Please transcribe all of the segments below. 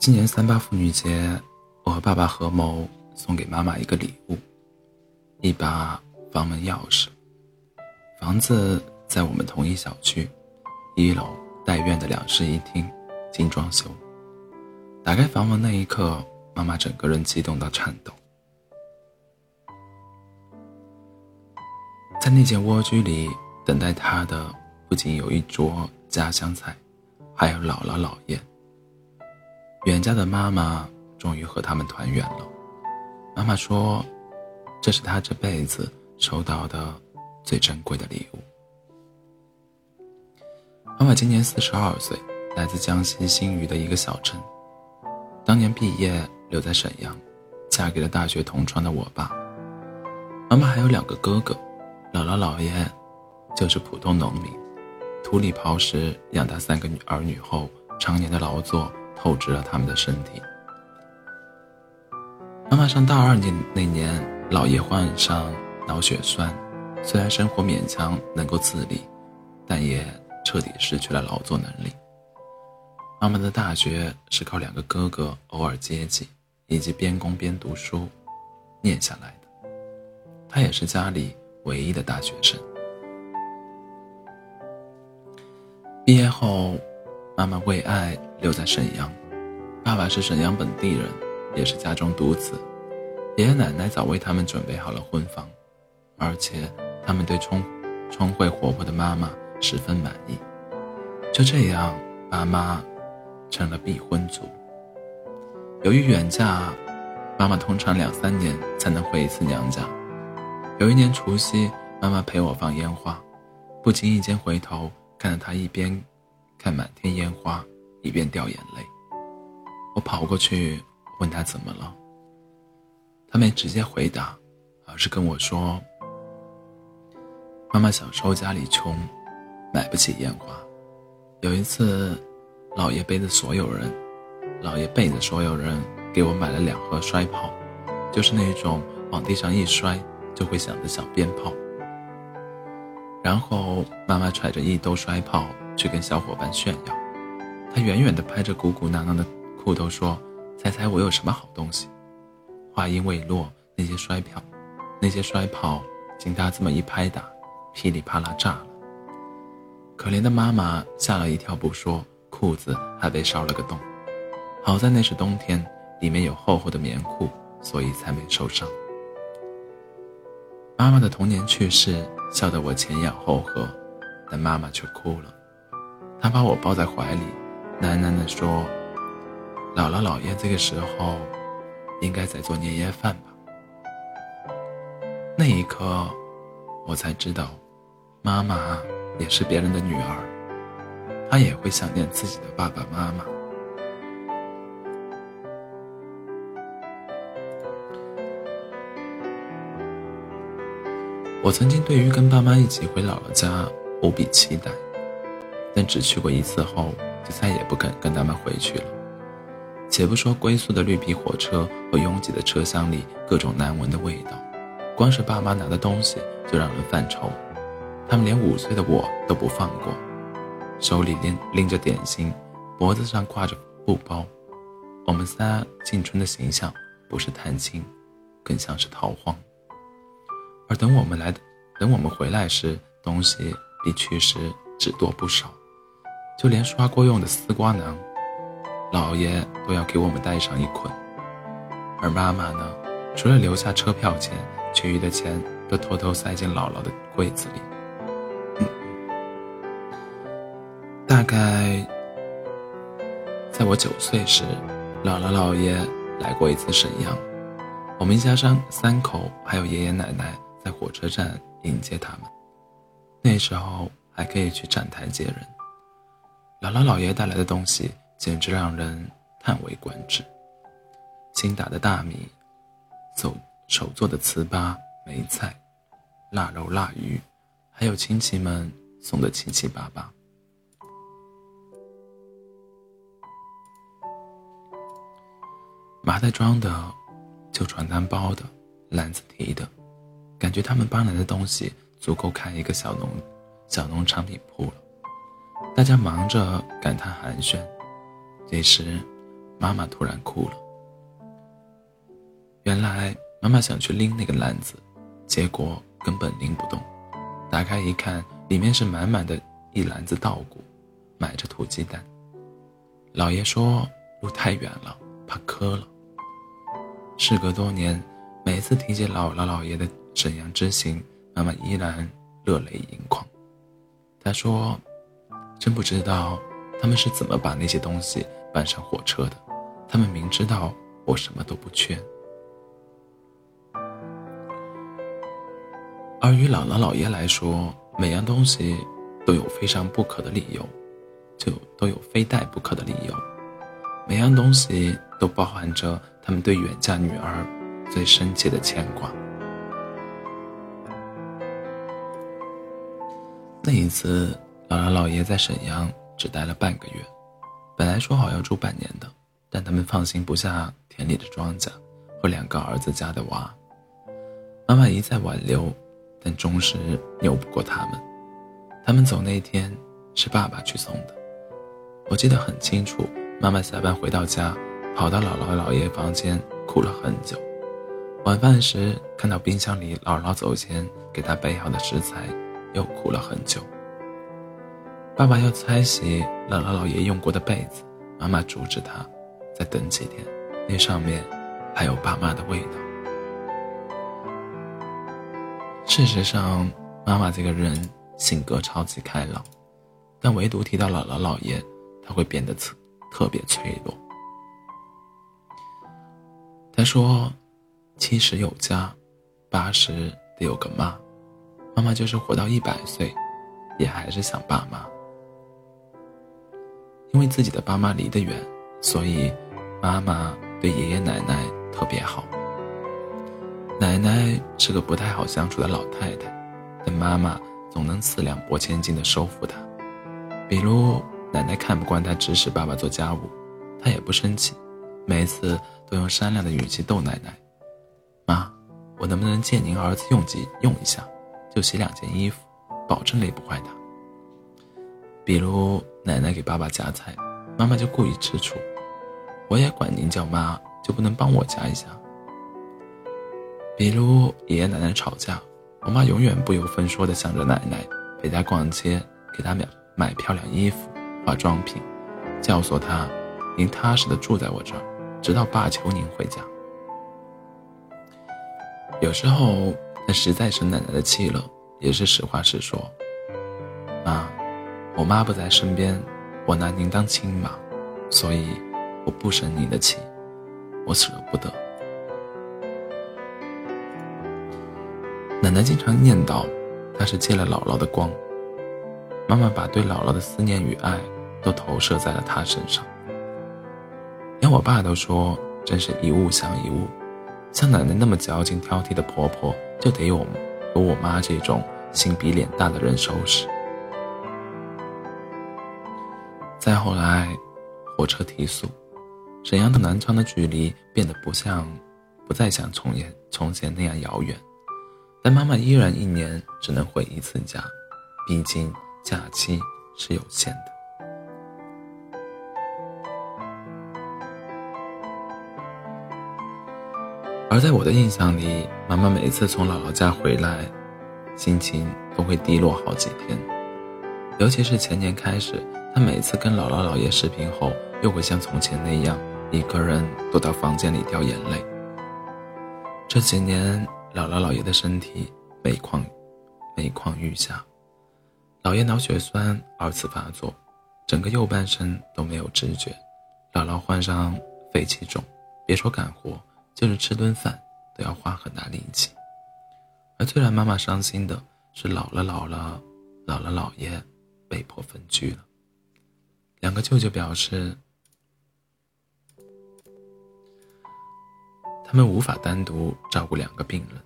今年三八妇女节，我和爸爸合谋送给妈妈一个礼物，一把房门钥匙。房子在我们同一小区，一楼带院的两室一厅，精装修。打开房门那一刻，妈妈整个人激动到颤抖。在那间蜗居里等待她的，不仅有一桌家乡菜，还有姥姥姥爷。远嫁的妈妈终于和他们团圆了。妈妈说：“这是她这辈子收到的最珍贵的礼物。”妈妈今年四十二岁，来自江西新余的一个小镇。当年毕业留在沈阳，嫁给了大学同窗的我爸。妈妈还有两个哥哥，姥姥姥爷就是普通农民，土里刨食养大三个女儿女后，常年的劳作。透支了他们的身体。妈妈上大二年那年，姥爷患上脑血栓，虽然生活勉强能够自理，但也彻底失去了劳作能力。妈妈的大学是靠两个哥哥偶尔接济，以及边工边读书念下来的。她也是家里唯一的大学生。毕业后。妈妈为爱留在沈阳，爸爸是沈阳本地人，也是家中独子，爷爷奶奶早为他们准备好了婚房，而且他们对聪聪慧活泼的妈妈十分满意。就这样，爸妈成了必婚族。由于远嫁，妈妈通常两三年才能回一次娘家。有一年除夕，妈妈陪我放烟花，不经意间回头看到她一边。看满天烟花，一边掉眼泪。我跑过去问他怎么了，他没直接回答，而是跟我说：“妈妈小时候家里穷，买不起烟花。有一次，姥爷背着所有人，姥爷背着所有人给我买了两盒摔炮，就是那种往地上一摔就会响的小鞭炮。然后妈妈揣着一兜摔炮。”去跟小伙伴炫耀，他远远地拍着鼓鼓囊囊的裤头说：“猜猜我有什么好东西？”话音未落，那些摔票，那些摔炮，经他这么一拍打，噼里啪啦炸了。可怜的妈妈吓了一跳，不说，裤子还被烧了个洞。好在那是冬天，里面有厚厚的棉裤，所以才没受伤。妈妈的童年趣事，笑得我前仰后合，但妈妈却哭了。她把我抱在怀里，喃喃地说：“姥姥姥爷这个时候，应该在做年夜饭吧。”那一刻，我才知道，妈妈也是别人的女儿，她也会想念自己的爸爸妈妈。我曾经对于跟爸妈一起回姥姥家无比期待。但只去过一次后，就再也不肯跟他们回去了。且不说龟速的绿皮火车和拥挤的车厢里各种难闻的味道，光是爸妈拿的东西就让人犯愁。他们连五岁的我都不放过，手里拎拎着点心，脖子上挂着布包。我们仨进春的形象不是探亲，更像是逃荒。而等我们来，等我们回来时，东西比去时只多不少。就连刷锅用的丝瓜囊，姥爷都要给我们带上一捆，而妈妈呢，除了留下车票钱，其余的钱都偷偷塞进姥姥的柜子里。大概在我九岁时，姥姥姥爷来过一次沈阳，我们一家三三口还有爷爷奶奶在火车站迎接他们，那时候还可以去站台接人。姥姥姥爷带来的东西简直让人叹为观止：新打的大米，手手做的糍粑、梅菜、腊肉、腊鱼，还有亲戚们送的七七八八。麻袋装的，旧传单包的，篮子提的，感觉他们搬来的东西足够开一个小农小农产品铺了。大家忙着感叹寒暄，这时，妈妈突然哭了。原来妈妈想去拎那个篮子，结果根本拎不动。打开一看，里面是满满的一篮子稻谷，埋着土鸡蛋。姥爷说路太远了，怕磕了。事隔多年，每次提起姥姥姥爷的沈阳之行，妈妈依然热泪盈眶。她说：“真不知道他们是怎么把那些东西搬上火车的。他们明知道我什么都不缺。”而于姥姥姥爷来说，每样东西都有非上不可的理由，就都有非带不可的理由。每样东西都包含着他们对远嫁女儿最深切的牵挂。那一次，姥姥姥爷在沈阳只待了半个月，本来说好要住半年的，但他们放心不下田里的庄稼和两个儿子家的娃。妈妈一再挽留。但终是拗不过他们。他们走那天是爸爸去送的，我记得很清楚。妈妈下班回到家，跑到姥姥姥爷房间哭了很久。晚饭时看到冰箱里姥姥走前给她备好的食材，又哭了很久。爸爸要拆洗姥姥姥爷用过的被子，妈妈阻止他，再等几天，那上面还有爸妈的味道。事实上，妈妈这个人性格超级开朗，但唯独提到姥姥姥爷，她会变得特特别脆弱。她说：“七十有家，八十得有个妈。妈妈就是活到一百岁，也还是想爸妈。因为自己的爸妈离得远，所以妈妈对爷爷奶奶特别好。”奶奶是个不太好相处的老太太，但妈妈总能四两拨千斤的收服她。比如，奶奶看不惯她指使爸爸做家务，她也不生气，每次都用商量的语气逗奶奶：“妈，我能不能借您儿子用几用一下，就洗两件衣服，保证累不坏他。”比如，奶奶给爸爸夹菜，妈妈就故意吃醋：“我也管您叫妈，就不能帮我夹一下？”比如爷爷奶奶吵架，我妈永远不由分说地向着奶奶陪她逛街，给她买买漂亮衣服、化妆品，教唆她：“您踏实的住在我这儿，直到爸求您回家。”有时候她实在生奶奶的气了，也是实话实说：“妈，我妈不在身边，我拿您当亲妈，所以我不生您的气，我舍不得。”奶奶经常念叨，她是借了姥姥的光。妈妈把对姥姥的思念与爱都投射在了她身上。连我爸都说，真是一物降一物。像奶奶那么矫情挑剔的婆婆，就得有有我妈这种心比脸大的人收拾。再后来，火车提速，沈阳到南昌的距离变得不像，不再像从前从前那样遥远。但妈妈依然一年只能回一次家，毕竟假期是有限的。而在我的印象里，妈妈每次从姥姥家回来，心情都会低落好几天。尤其是前年开始，他每次跟姥姥姥爷视频后，又会像从前那样，一个人躲到房间里掉眼泪。这几年。姥姥姥爷的身体每况每况愈下，姥爷脑血栓二次发作，整个右半身都没有知觉。姥姥患上肺气肿，别说干活，就是吃顿饭都要花很大力气。而最让妈妈伤心的是，姥姥姥姥姥姥姥爷被迫分居了。两个舅舅表示，他们无法单独照顾两个病人。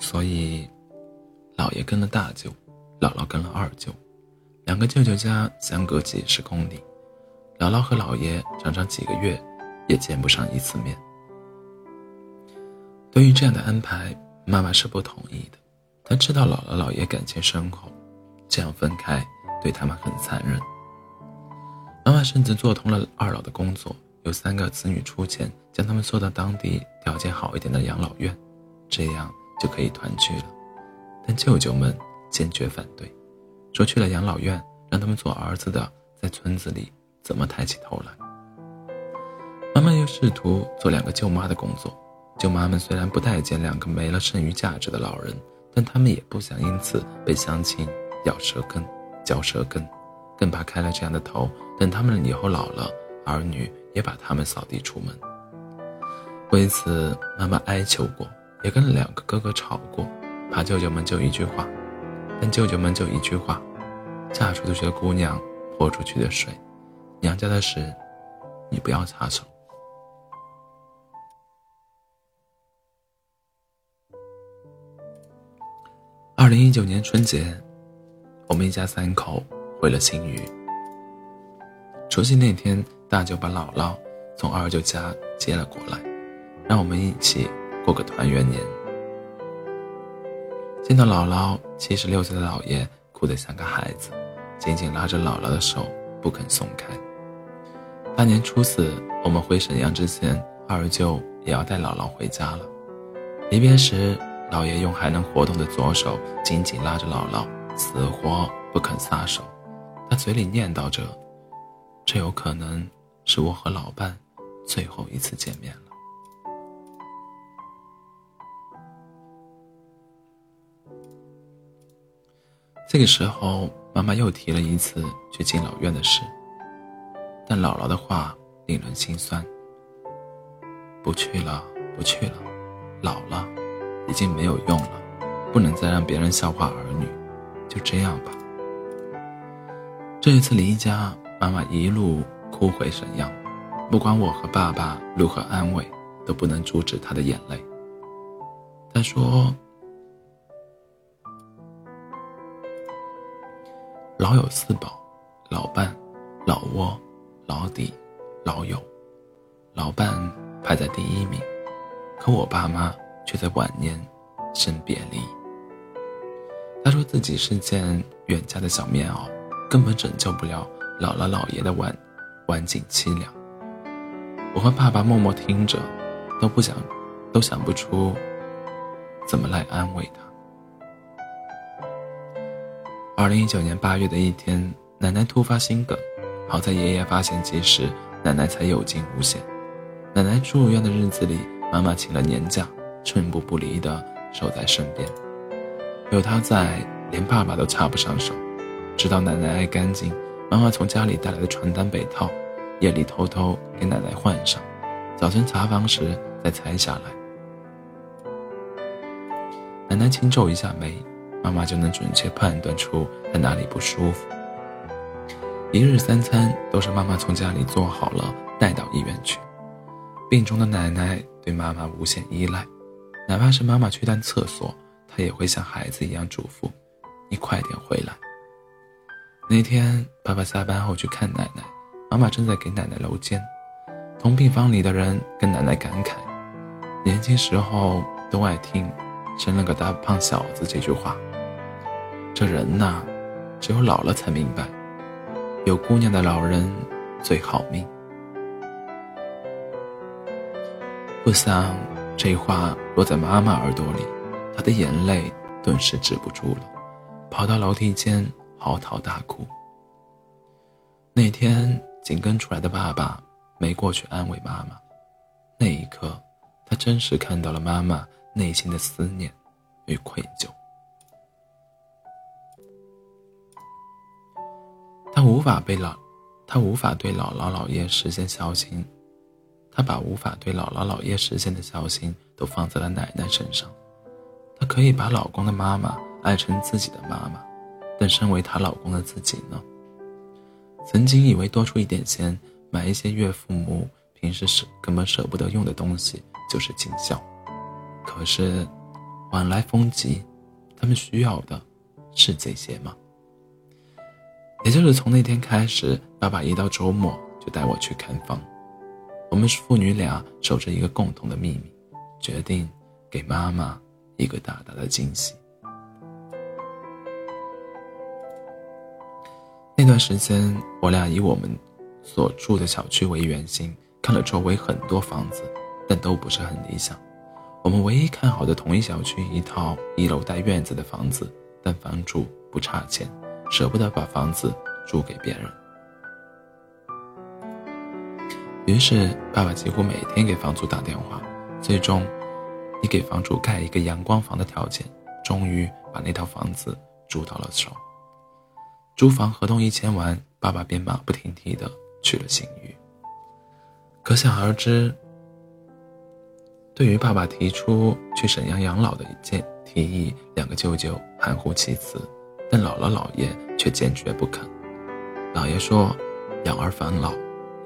所以，姥爷跟了大舅，姥姥跟了二舅，两个舅舅家相隔几十公里，姥姥和姥爷常常几个月也见不上一次面。对于这样的安排，妈妈是不同意的。她知道姥姥姥爷感情深厚，这样分开对他们很残忍。妈妈甚至做通了二老的工作，有三个子女出钱将他们送到当地条件好一点的养老院，这样就可以团聚了。但舅舅们坚决反对，说去了养老院，让他们做儿子的在村子里怎么抬起头来。妈妈又试图做两个舅妈的工作，舅妈们虽然不待见两个没了剩余价值的老人，但他们也不想因此被乡亲咬舌根、嚼舌根，更怕开了这样的头，等他们以后老了，儿女也把他们扫地出门。为此，妈妈哀求过，也跟两个哥哥吵过。怕舅舅们就一句话，但舅舅们就一句话：嫁出去的姑娘泼出去的水，娘家的事你不要插手。二零一九年春节，我们一家三口回了新余。除夕那天，大舅把姥姥从二舅家接了过来，让我们一起过个团圆年。见到姥姥，七十六岁的姥爷哭得像个孩子，紧紧拉着姥姥的手不肯松开。大年初四，我们回沈阳之前，二舅也要带姥姥回家了。离别时，姥爷用还能活动的左手紧紧拉着姥姥，死活不肯撒手。他嘴里念叨着：“这有可能是我和老伴最后一次见面了。”这个时候，妈妈又提了一次去敬老院的事，但姥姥的话令人心酸。不去了，不去了，老了，已经没有用了，不能再让别人笑话儿女，就这样吧。这一次离家，妈妈一路哭回沈阳，不管我和爸爸如何安慰，都不能阻止她的眼泪。她说。老有四宝：老伴、老窝、老底、老友。老伴排在第一名，可我爸妈却在晚年生别离。他说自己是件远嫁的小棉袄，根本拯救不了姥姥姥爷的晚晚景凄凉。我和爸爸默默听着，都不想，都想不出怎么来安慰他。二零一九年八月的一天，奶奶突发心梗，好在爷爷发现及时，奶奶才有惊无险。奶奶住院的日子里，妈妈请了年假，寸步不离地守在身边。有她在，连爸爸都插不上手。直到奶奶爱干净，妈妈从家里带来的床单被套，夜里偷偷给奶奶换上，早晨查房时再拆下来。奶奶轻皱一下眉。妈妈就能准确判断出她哪里不舒服。一日三餐都是妈妈从家里做好了带到医院去。病中的奶奶对妈妈无限依赖，哪怕是妈妈去趟厕所，他也会像孩子一样嘱咐：“你快点回来。”那天爸爸下班后去看奶奶，妈妈正在给奶奶揉肩，同病房里的人跟奶奶感慨：“年轻时候都爱听‘生了个大胖小子’这句话。”这人呐，只有老了才明白，有姑娘的老人最好命。不想这话落在妈妈耳朵里，他的眼泪顿时止不住了，跑到楼梯间嚎啕大哭。那天紧跟出来的爸爸没过去安慰妈妈，那一刻，他真实看到了妈妈内心的思念与愧疚。他无法被老，他无法对姥姥姥爷实现孝心，他把无法对姥姥姥爷实现的孝心都放在了奶奶身上。她可以把老公的妈妈爱成自己的妈妈，但身为她老公的自己呢？曾经以为多出一点钱，买一些岳父母平时舍根本舍不得用的东西就是尽孝。可是，晚来风急，他们需要的是这些吗？也就是从那天开始，爸爸一到周末就带我去看房。我们父女俩守着一个共同的秘密，决定给妈妈一个大大的惊喜。那段时间，我俩以我们所住的小区为圆心，看了周围很多房子，但都不是很理想。我们唯一看好的同一小区一套一楼带院子的房子，但房主不差钱，舍不得把房子租给别人。于是，爸爸几乎每天给房主打电话，最终给房主盖一个阳光房的条件，终于把那套房子租到了手。租房合同一签完，爸爸便马不停蹄地去了新余。可想而知。对于爸爸提出去沈阳养老的一件提议，两个舅舅含糊其辞，但姥姥姥爷却坚决不肯。姥爷说：“养儿防老，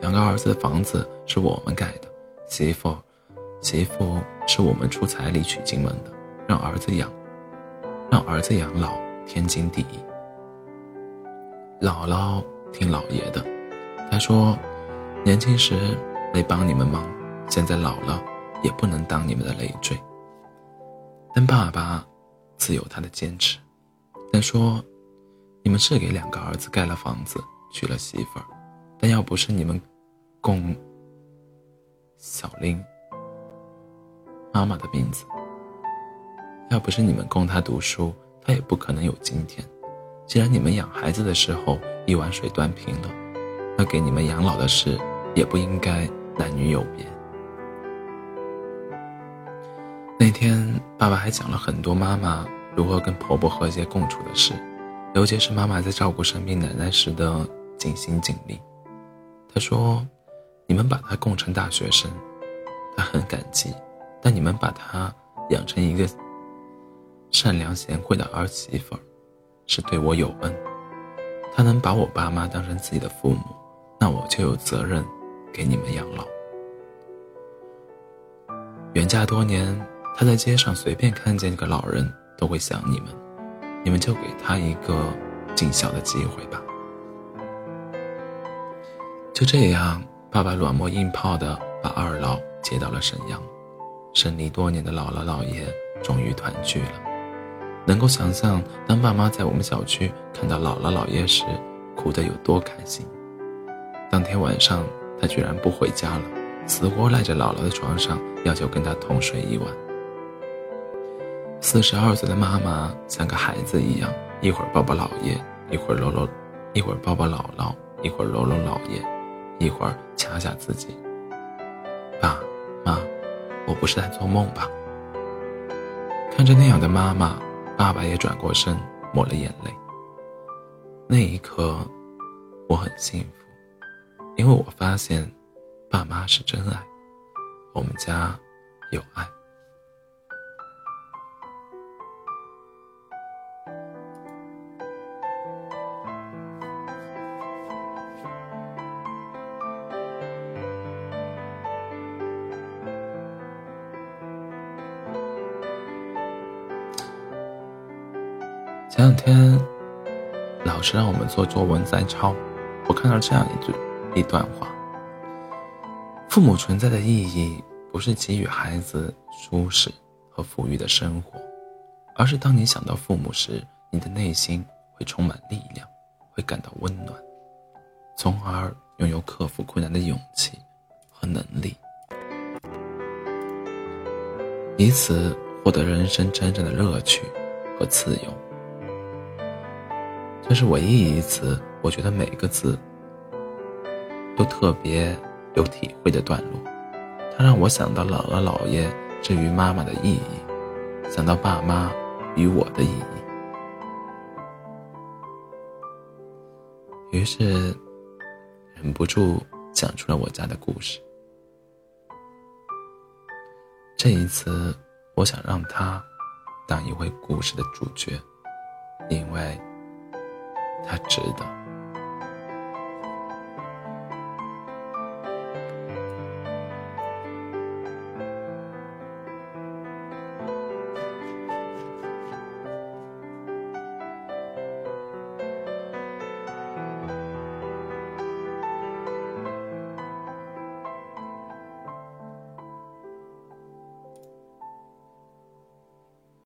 两个儿子的房子是我们盖的，媳妇，媳妇是我们出彩礼娶进门的，让儿子养，让儿子养老，天经地义。”姥姥听姥爷的，他说：“年轻时没帮你们忙，现在老了。”也不能当你们的累赘。但爸爸自有他的坚持。他说，你们是给两个儿子盖了房子，娶了媳妇儿，但要不是你们供小玲妈妈的名字，要不是你们供他读书，他也不可能有今天。既然你们养孩子的时候一碗水端平了，那给你们养老的事也不应该男女有别。那天，爸爸还讲了很多妈妈如何跟婆婆和谐共处的事，尤其是妈妈在照顾生病奶奶时的尽心尽力。他说：“你们把她供成大学生，她很感激；但你们把她养成一个善良贤惠的儿媳妇，是对我有恩。她能把我爸妈当成自己的父母，那我就有责任给你们养老。”远嫁多年。他在街上随便看见一个老人，都会想你们，你们就给他一个尽孝的机会吧。就这样，爸爸软磨硬泡的把二老接到了沈阳，生离多年的姥姥姥爷终于团聚了。能够想象，当爸妈在我们小区看到姥姥姥爷时，哭得有多开心。当天晚上，他居然不回家了，死活赖在姥姥的床上，要求跟他同睡一晚。四十二岁的妈妈像个孩子一样，一会儿抱抱姥爷，一会儿搂搂，一会儿抱抱姥姥，一会儿搂搂姥爷，一会儿掐下自己。爸妈，我不是在做梦吧？看着那样的妈妈，爸爸也转过身抹了眼泪。那一刻，我很幸福，因为我发现，爸妈是真爱，我们家有爱。前两天，老师让我们做作文摘抄，我看到这样一句一段话：父母存在的意义，不是给予孩子舒适和富裕的生活，而是当你想到父母时，你的内心会充满力量，会感到温暖，从而拥有克服困难的勇气和能力，以此获得人生真正的乐趣和自由。这是唯一一次，我觉得每个字都特别有体会的段落。它让我想到姥姥姥爷至于妈妈的意义，想到爸妈与我的意义，于是忍不住讲出了我家的故事。这一次，我想让他当一位故事的主角，因为。他值得。